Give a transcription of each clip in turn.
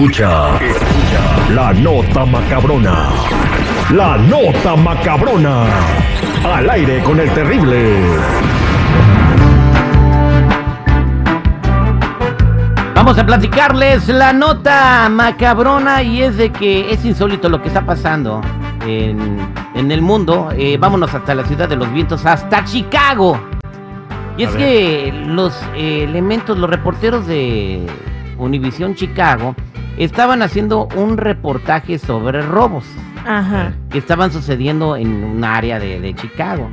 Escucha, escucha la nota macabrona. La nota macabrona. Al aire con el terrible. Vamos a platicarles la nota macabrona y es de que es insólito lo que está pasando en, en el mundo. Eh, vámonos hasta la ciudad de los vientos, hasta Chicago. Y es que los eh, elementos, los reporteros de Univisión Chicago estaban haciendo un reportaje sobre robos Ajá. que estaban sucediendo en un área de, de Chicago.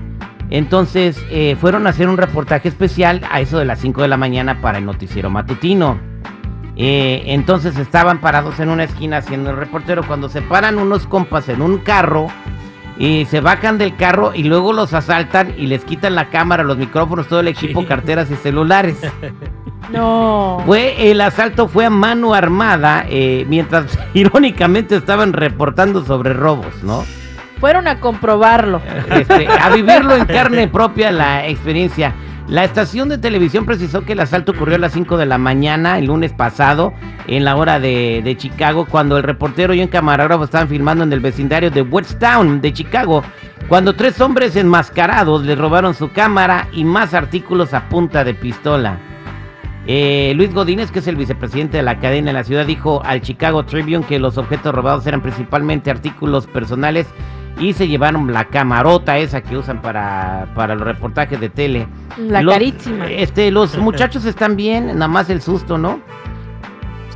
Entonces eh, fueron a hacer un reportaje especial a eso de las 5 de la mañana para el noticiero matutino. Eh, entonces estaban parados en una esquina haciendo el reportero cuando se paran unos compas en un carro y se bajan del carro y luego los asaltan y les quitan la cámara, los micrófonos, todo el equipo, carteras y celulares. No. Fue el asalto fue a mano armada eh, mientras irónicamente estaban reportando sobre robos, ¿no? Fueron a comprobarlo. Este, a vivirlo en carne propia la experiencia. La estación de televisión precisó que el asalto ocurrió a las 5 de la mañana el lunes pasado en la hora de, de Chicago cuando el reportero y un camarógrafo estaban filmando en el vecindario de Westtown de Chicago cuando tres hombres enmascarados le robaron su cámara y más artículos a punta de pistola. Eh, Luis Godínez, que es el vicepresidente de la cadena en la ciudad, dijo al Chicago Tribune que los objetos robados eran principalmente artículos personales y se llevaron la camarota esa que usan para, para los reportajes de tele. La Los- carísima. Este, los muchachos están bien, nada más el susto, ¿no?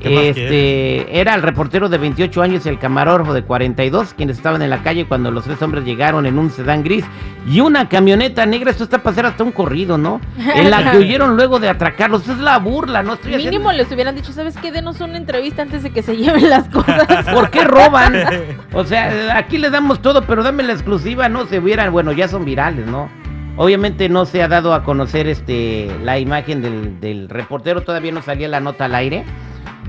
¿Qué más Este, era el reportero de 28 años y el camarógrafo de 42, quienes estaban en la calle cuando los tres hombres llegaron en un sedán gris y una camioneta negra. Esto está para hacer hasta un corrido, ¿no? En la que huyeron luego de atracarlos. Es la burla, ¿no? Estoy haciendo- Mínimo les hubieran dicho, ¿sabes qué? Denos una entrevista antes de que se lleven las cosas. ¿Por qué roban? O sea, aquí les damos todo, pero dame la exclusiva, no se vieran, bueno, ya son virales, ¿no? Obviamente no se ha dado a conocer este la imagen del, del reportero, todavía no salía la nota al aire.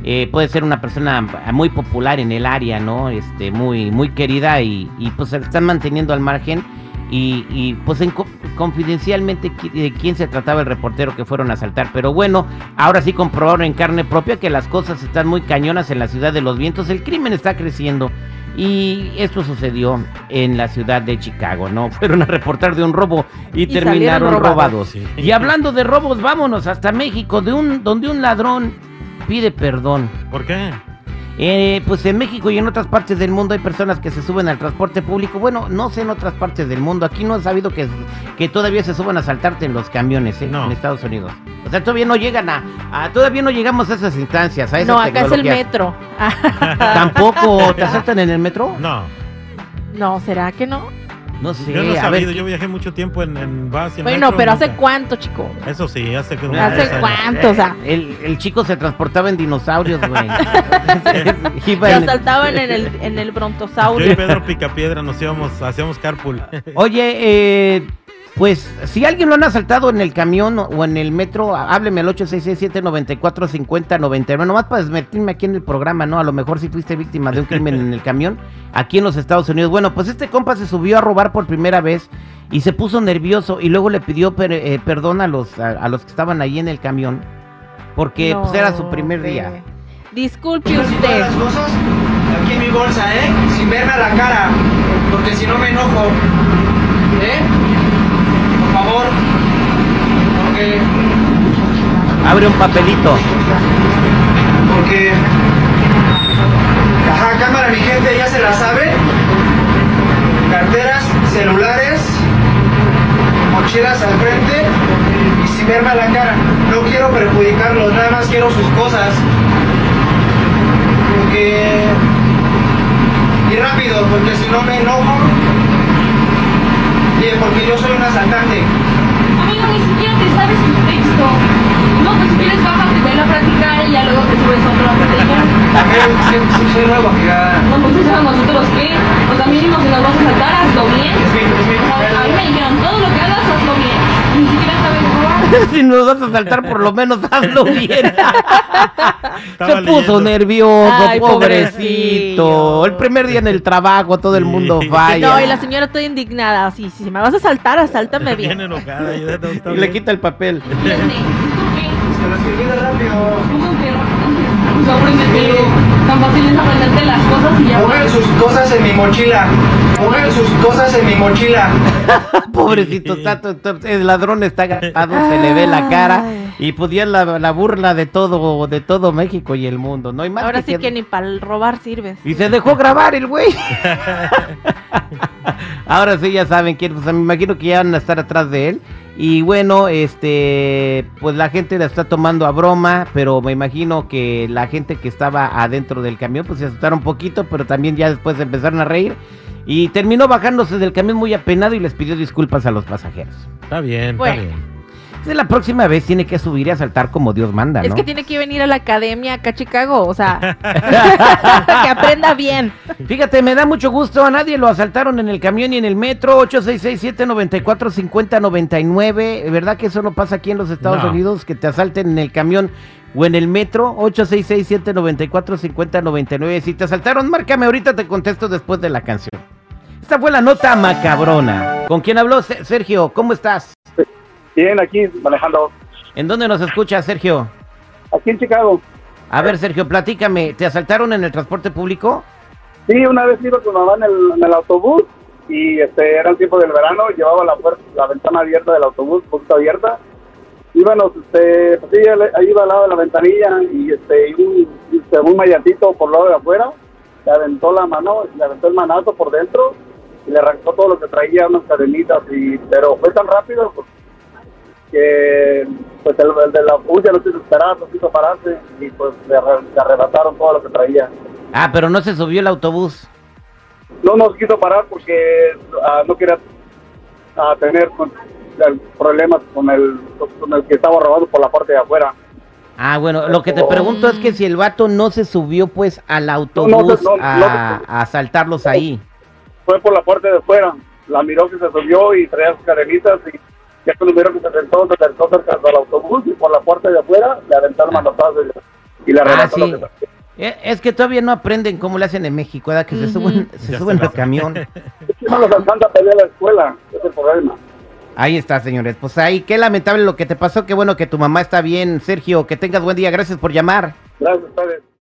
Eh, puede ser una persona muy popular en el área, ¿no? Este, muy, muy querida y, y, pues se están manteniendo al margen. Y, y, pues en co- confidencialmente de quién se trataba el reportero que fueron a asaltar. Pero bueno, ahora sí comprobaron en carne propia que las cosas están muy cañonas en la ciudad de los vientos. El crimen está creciendo. Y esto sucedió en la ciudad de Chicago, ¿no? Fueron a reportar de un robo y, Y terminaron robados. robados. Sí. Y hablando de robos, vámonos hasta México, de un, donde un ladrón pide perdón. ¿Por qué? Eh, pues en México y en otras partes del mundo hay personas que se suben al transporte público. Bueno, no sé en otras partes del mundo. Aquí no he sabido que, que todavía se suban a saltarte en los camiones, ¿eh? No. En Estados Unidos. O sea, todavía no llegan a, a- Todavía no llegamos a esas instancias, a esas No, acá es el metro. ¿Tampoco te asaltan en el metro? No, No, ¿será que no? No sé. yo no he ver, sabido. Yo viajé mucho tiempo en, en bus y en Bueno, metro, pero ¿hace cuánto, chico? Eso sí, hace que ¿Hace cuánto? O sea, El, el chico se transportaba en dinosaurios, güey. Se en- asaltaban en el, en el Yo y brontosaurio. Pedro Picapiedra nos íbamos, hacíamos carpool. Oye, eh, pues si alguien lo han asaltado en el camión o en el metro, hábleme al 866-794-5099. Nomás para desmentirme aquí en el programa, ¿no? A lo mejor si fuiste víctima de un crimen en el camión aquí en los Estados Unidos. Bueno, pues este compa se subió a robar por primera vez y se puso nervioso y luego le pidió per- eh, perdón a los, a, a los que estaban ahí en el camión porque pues, era su primer día. Disculpe usted. las cosas aquí en mi bolsa, ¿eh? Sin verme a la cara, porque si no me enojo. ¿Eh? Por favor. Porque. Abre un papelito. Porque. Ajá, cámara, mi gente ya se la sabe. Carteras, celulares, mochilas al frente y sin verme a la cara. No quiero perjudicarlos, nada más quiero sus cosas. Porque. Y rápido, porque si no me enojo. Y porque yo soy un asaltante. Amigo, ni siquiera te sabes tu texto. No, pues si quieres bájate, ve a practicar y ya luego te subes a otro aprendizaje. También soy, nuevo, amiga. No, pues eso nosotros qué. O sea, mínimo si nos vas a sacar, hazlo bien. A mí me dijeron, todo lo que hagas, hazlo bien. Ni siquiera sabes robar. si nos vas a saltar, por lo menos hazlo bien. Estaba Se puso leyendo. nervioso, Ay, pobrecito. El primer día en el trabajo, todo el mundo falla. No, y la señora toda indignada. Sí, si me vas a saltar, asáltame Bien bien. enojada. y está le quita el papel. Se lo escribí rápido. ¿Cómo que? Pues apréndetelo. tan fácil es aprenderte las cosas y ya Pongan sus cosas en mi mochila. Pongan sus cosas en mi mochila. Pobrecito, está, to- to- el ladrón está agarrado, se le ve la cara y pues ya la, la burla de todo, de todo México y el mundo. No hay más Ahora que sí que ni para robar sirves. Y se dejó grabar el güey. Ahora sí ya saben quién, pues me imagino que ya van a estar atrás de él. Y bueno, este, pues la gente la está tomando a broma, pero me imagino que la gente que estaba adentro del camión, pues se asustaron un poquito, pero también ya después empezaron a reír. Y terminó bajándose del camión muy apenado y les pidió disculpas a los pasajeros. Está bien, Bueno. está bien. Entonces la próxima vez tiene que subir y a saltar como Dios manda, ¿no? Es que tiene que venir a la academia acá a Chicago, o sea, que aprenda bien. Fíjate, me da mucho gusto. A nadie lo asaltaron en el camión y en el metro. 866-794-5099. ¿Verdad que eso no pasa aquí en los Estados No. Unidos? Que te asalten en el camión o en el metro. 866-794-5099. Si te asaltaron, márcame ahorita, te contesto después de la canción. Esta fue la nota macabrona. ¿Con quién habló Se- Sergio? ¿Cómo estás? Bien, aquí manejando. ¿En dónde nos escuchas, Sergio? Aquí en Chicago. A ver, Sergio, platícame. ¿Te asaltaron en el transporte público? Sí, una vez iba con mamá en el, en el autobús y este era el tiempo del verano, llevaba la puerta, la ventana abierta del autobús, poquito abierta. Íbamos, este, pues sí, ahí iba al lado de la ventanilla y este, un, este, un mayatito por el lado de afuera, le aventó la mano, le aventó el manazo por dentro y le arrancó todo lo que traía, unas cadenitas, y, pero fue tan rápido pues, que pues el, el de la autobús ya no quiso esperar, no quiso pararse y pues le, arre- le arrebataron todo lo que traía. Ah, pero no se subió el autobús. no nos quiso parar porque ah, no quería ah, tener con- el- problemas con el, con el que estaba robando por la parte de afuera. Ah, bueno, lo que te pregunto es que si el vato no se subió pues al autobús no, no, a, no. a asaltarlos ahí. Fue por la parte de afuera, la miró que se subió y traía sus cadenitas y ya cuando miró que se sentó, se sentó cerca del autobús y por la parte de afuera le aventaron manotazo y, y le Ah, sí. lo que. Eh, Es que todavía no aprenden cómo le hacen en México, ¿verdad? Que se suben, se Ya suben al camión. No los alcanza a pelear a la escuela, ese es el problema. Ahí está, señores. Pues ahí, qué lamentable lo que te pasó. Qué bueno que tu mamá está bien. Sergio, que tengas buen día. Gracias por llamar. Gracias a ustedes.